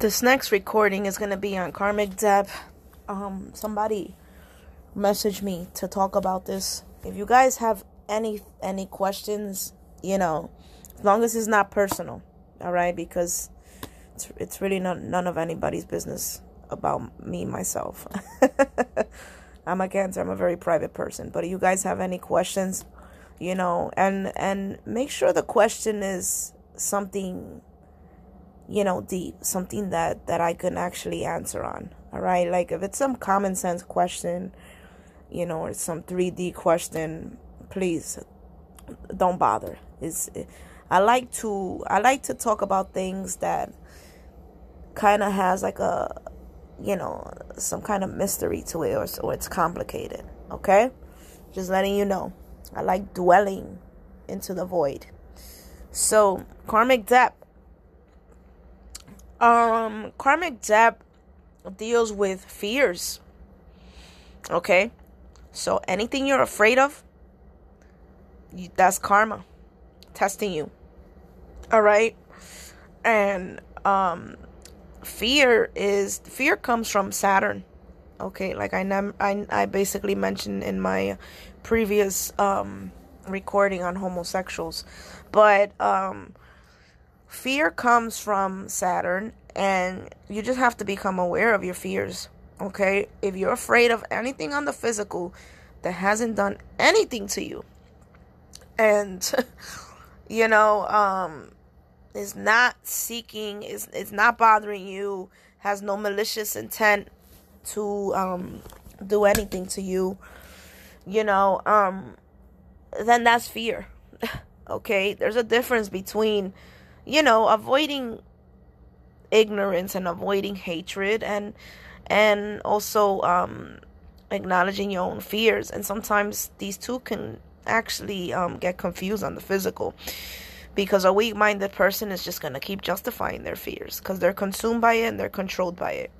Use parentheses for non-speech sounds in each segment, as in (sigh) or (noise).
this next recording is going to be on karmic debt. Um, somebody messaged me to talk about this. If you guys have any any questions, you know, as long as it's not personal, all right, because it's it's really not none of anybody's business about me myself. (laughs) I'm a cancer. I'm a very private person. But if you guys have any questions, you know, and and make sure the question is something you know deep something that that i can actually answer on all right? Like if it's some common sense question you know or some 3d question please don't bother. Is i like to i like to talk about things that kind of has like a you know some kind of mystery to it or, or it's complicated okay? Just letting you know. I like dwelling into the void. So karmic debt um, karmic debt deals with fears. Okay? So anything you're afraid of, that's karma testing you. All right? And um fear is fear comes from Saturn. Okay, like I nem- I I basically mentioned in my previous um recording on homosexuals. But um fear comes from Saturn, and you just have to become aware of your fears. Okay? If you're afraid of anything on the physical that hasn't done anything to you, and (laughs) you know, um, is not seeking, is is not bothering you, has no malicious intent to um do anything to you, you know, um, then that's fear. (laughs) okay? There's a difference between you know, avoiding ignorance and avoiding hatred and and also um acknowledging your own fears. And sometimes these two can actually um get confused on the physical because a weak-minded person is just going to keep justifying their fears because they're consumed by it and they're controlled by it.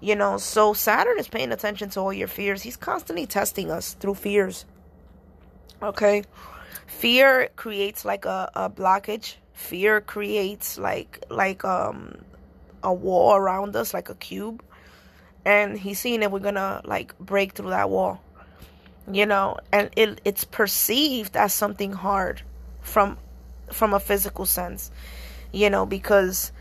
You know so saturn is paying attention to all your fears. He's constantly testing us through fears. Okay? Fear creates like a, a blockage fear creates like like um a wall around us like a cube. And he's seeing that we're gonna like break through that wall you know? And it it's perceived as something hard from from a physical sense you know because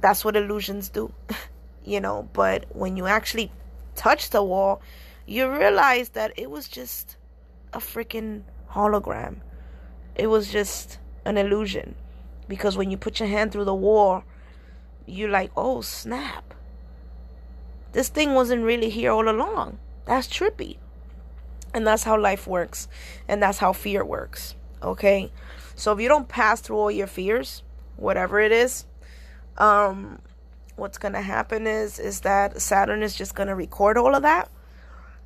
that's what illusions do (laughs) you know? But when you actually touch the wall you realize that it was just a freaking hologram. It was just an illusion because when you put your hand through the wall, you're like, oh snap. This thing wasn't really here all along. That's trippy. And that's how life works. And that's how fear works. Okay? So if you don't pass through all your fears, whatever it is, um, what's gonna happen is is that Saturn is just gonna record all of that,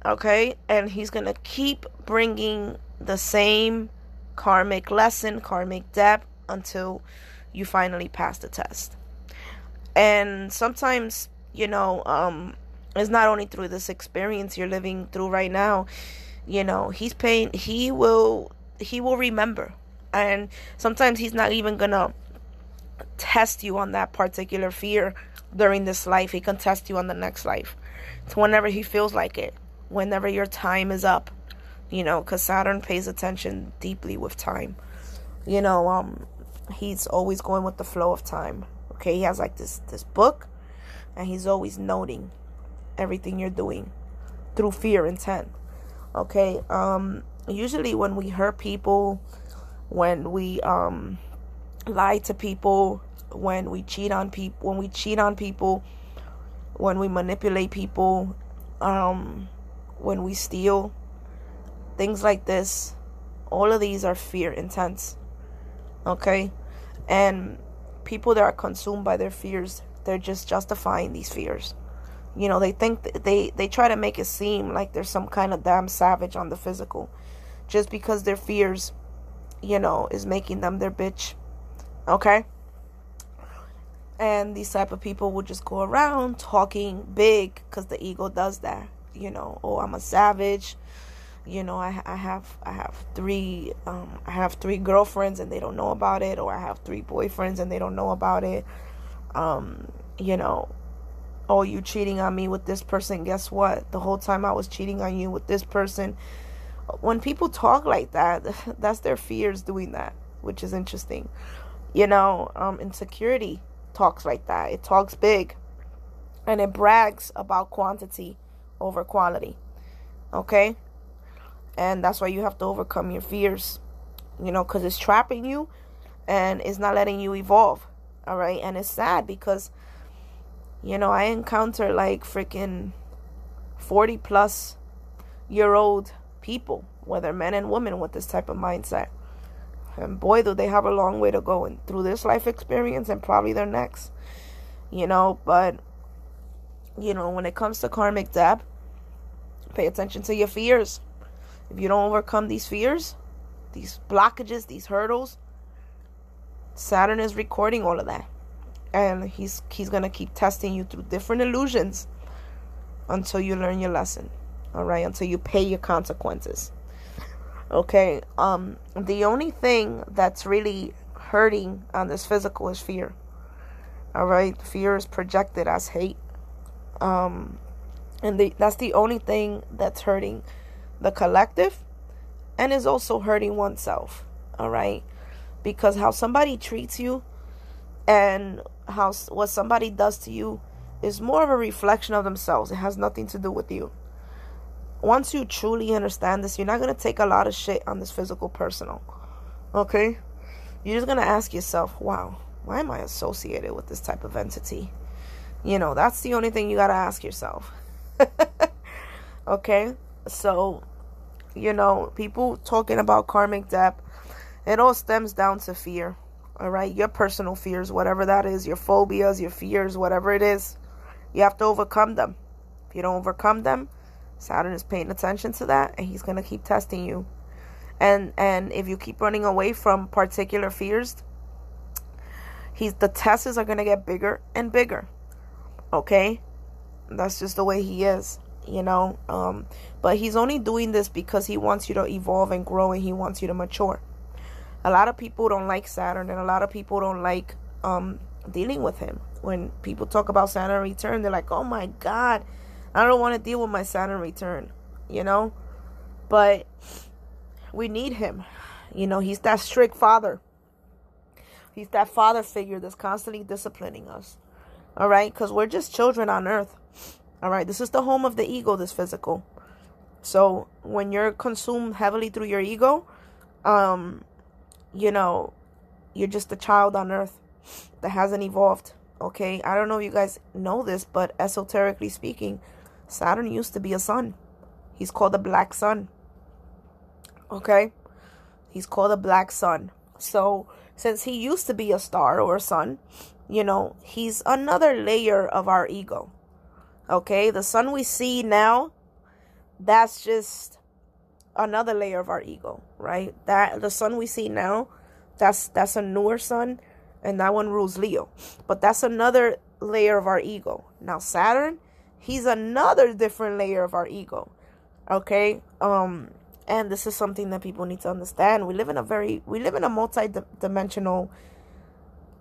okay, and he's gonna keep bringing the same karmic lesson, karmic debt, until you finally pass the test. And sometimes, you know, um, it's not only through this experience you're living through right now, you know, he's paying, he will, he will remember. And sometimes he's not even gonna test you on that particular fear during this life. He can test you on the next life. Whenever he feels like it, whenever your time is up, you know, because Saturn pays attention deeply with time. You know, um, he's always going with the flow of time. Okay, he has like this this book, and he's always noting everything you're doing through fear intent. Okay, um, usually when we hurt people, when we um lie to people, when we cheat on people, when we cheat on people, when we manipulate people, um, when we steal, things like this, all of these are fear intents. Okay? And people that are consumed by their fears, they're just justifying these fears. You know, they think they they try to make it seem like there's some kind of damn savage on the physical just because their fears, you know, is making them their bitch. Okay? And these type of people will just go around talking big cuz the ego does that. You know, oh, I'm a savage you know I, I have i have three um, i have three girlfriends and they don't know about it or i have three boyfriends and they don't know about it um, you know oh, you cheating on me with this person. Guess what? The whole time I was cheating on you with this person. When people talk like that, (laughs) that's their fears doing that, which is interesting. You know, um, insecurity talks like that. It talks big and it brags about quantity over quality. Okay? And that's why you have to overcome your fears, you know, because it's trapping you and it's not letting you evolve. All right? And it's sad because, you know, I encounter like freaking 40 plus year old people, whether men and women, with this type of mindset. And boy, do they have a long way to go and through this life experience and probably their next. You know, but you know, when it comes to karmic debt, pay attention to your fears. If you don't overcome these fears, these blockages, these hurdles, Saturn is recording all of that. And he's he's going to keep testing you through different illusions until you learn your lesson. All right, until you pay your consequences. Okay? Um the only thing that's really hurting on this physical is fear. All right? Fear is projected as hate. Um and the, that's the only thing that's hurting the collective and is also hurting oneself. All right? Because how somebody treats you and how what somebody does to you is more of a reflection of themselves. It has nothing to do with you. Once you truly understand this, you're not going to take a lot of shit on this physical personal. Okay? You're just going to ask yourself, wow, why am I associated with this type of entity? You know, that's the only thing you got to ask yourself. (laughs) okay? So, you know, people talking about karmic debt, it all stems down to fear. All right? Your personal fears, whatever that is, your phobias, your fears, whatever it is, you have to overcome them. If you don't overcome them, Saturn is paying attention to that and he's going to keep testing you. And and if you keep running away from particular fears, he's the tests are going to get bigger and bigger. Okay? That's just the way he is, you know. Um, but he's only doing this because he wants you to evolve and grow, and he wants you to mature. A lot of people don't like Saturn, and a lot of people don't like um, dealing with him. When people talk about Saturn return, they're like, "Oh my God, I don't want to deal with my Saturn return," you know. But we need him. You know, he's that strict father. He's that father figure that's constantly disciplining us. All right? Because we're just children on earth. All right? This is the home of the ego, this physical. So when you're consumed heavily through your ego, um, you know, you're just a child on earth that hasn't evolved. Okay? I don't know if you guys know this, but esoterically speaking, Saturn used to be a sun. He's called the black sun. Okay? He's called the black sun. So, since he used to be a star or a sun, you know, he's another layer of our ego. Okay, the sun we see now, that's just another layer of our ego, right? That the sun we see now, that's that's a newer sun, and that one rules Leo. But that's another layer of our ego. Now Saturn, he's another different layer of our ego. Okay? Um and this is something that people need to understand. We live in a very we live in a multi-dimensional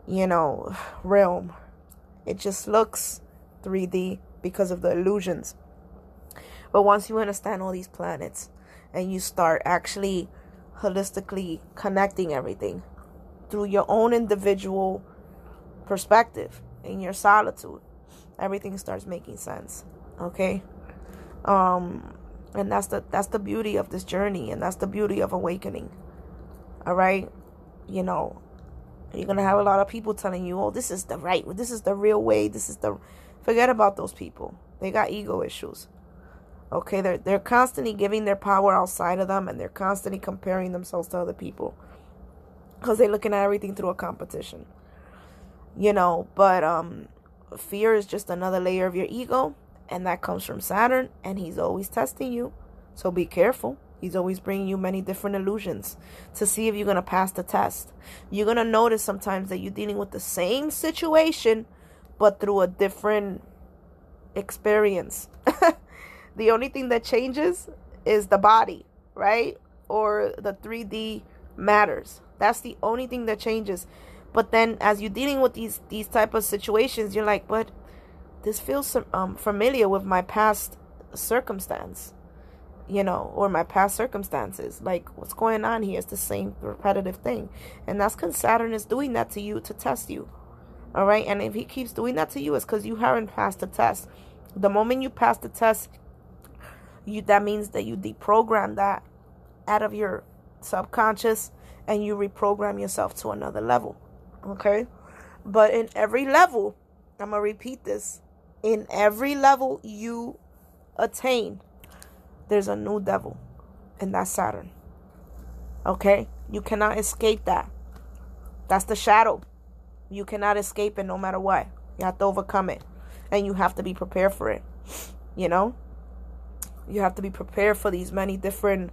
you know, (sighs) realm. It just looks 3D because of the illusions. But once you understand all these planets and you start actually holistically connecting everything through your own individual perspective in your solitude, everything starts making sense. Okay? Um and that's the that's the beauty of this journey and that's the beauty of awakening. All right? You know, you're gonna have a lot of people telling you, "Oh, this is the right, this is the real way, this is the." Forget about those people. They got ego issues. Okay, they're they're constantly giving their power outside of them, and they're constantly comparing themselves to other people because they're looking at everything through a competition. You know, but um, fear is just another layer of your ego, and that comes from Saturn, and he's always testing you. So be careful. He's always bringing you many different illusions to see if you're going to pass the test. You're going to notice sometimes that you're dealing with the same situation, but through a different experience. (laughs) the only thing that changes is the body, right? Or the 3D matters. That's the only thing that changes. But then as you're dealing with these these type of situations, you're like, but this feels um, familiar with my past circumstance, you know, or my past circumstances. Like, what's going on here is the same repetitive thing. And that's because Saturn is doing that to you to test you. All right. And if he keeps doing that to you, it's because you haven't passed the test. The moment you pass the test, you that means that you deprogram that out of your subconscious and you reprogram yourself to another level. Okay? But in every level, I'm going to repeat this. In every level you attain, there's a new devil, and that's Saturn. Okay? You cannot escape that. That's the shadow. You cannot escape it no matter what. You have to overcome it. And you have to be prepared for it. You know? You have to be prepared for these many different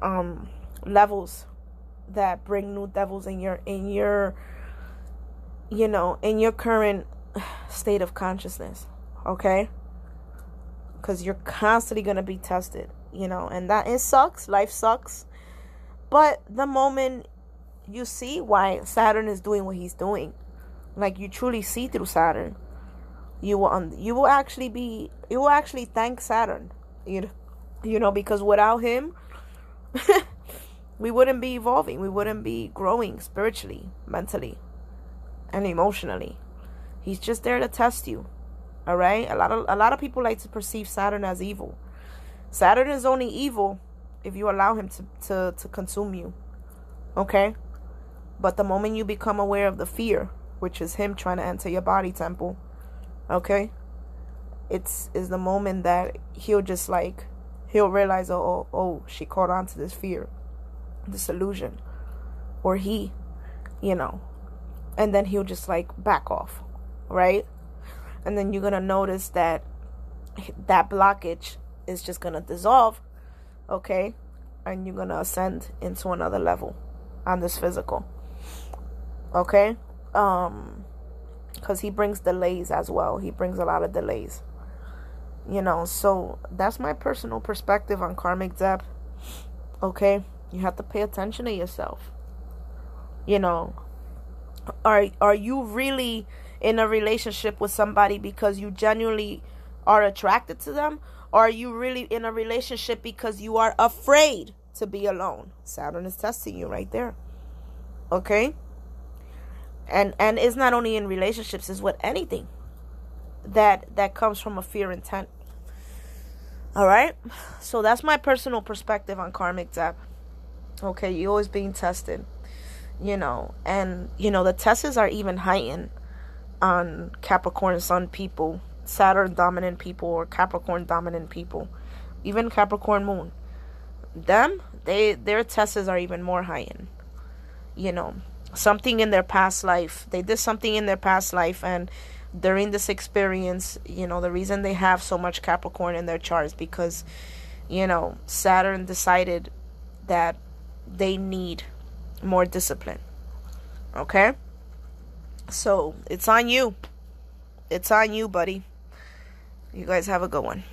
um levels that bring new devils in your in your you know, in your current state of consciousness. Okay? Cuz you're constantly going to be tested, you know, and that it sucks. Life sucks. But the moment you see why Saturn is doing what he's doing, like you truly see through Saturn, you will un- you will actually be you will actually thank Saturn. You know, you know because without him (laughs) we wouldn't be evolving. We wouldn't be growing spiritually, mentally, and emotionally. He's just there to test you. All right? A lot of a lot of people like to perceive Saturn as evil. Saturn is only evil if you allow him to to to consume you. Okay? But the moment you become aware of the fear, which is him trying to enter your body temple, okay? It's is the moment that he'll just like he'll realize oh oh, oh she caught on to this fear this illusion. or he you know and then he'll just like back off right and then you're gonna notice that that blockage is just gonna dissolve okay and you're gonna ascend into another level on this physical okay um because he brings delays as well he brings a lot of delays you know so that's my personal perspective on karmic debt okay you have to pay attention to yourself. You know, are are you really in a relationship with somebody because you genuinely are attracted to them or are you really in a relationship because you are afraid to be alone? Saturn is testing you right there. Okay? And and it's not only in relationships, it's with anything that that comes from a fear intent. All right? So that's my personal perspective on karmic debt. Okay, you're always being tested. You know, and you know the tests are even heightened on Capricorn Sun people, Saturn dominant people, or Capricorn dominant people, even Capricorn Moon. Them, they their tests are even more heightened. You know, something in their past life. They did something in their past life, and during this experience, you know, the reason they have so much Capricorn in their charts because, you know, Saturn decided that they need more discipline. Okay? So it's on you. It's on you, buddy. You guys have a good one.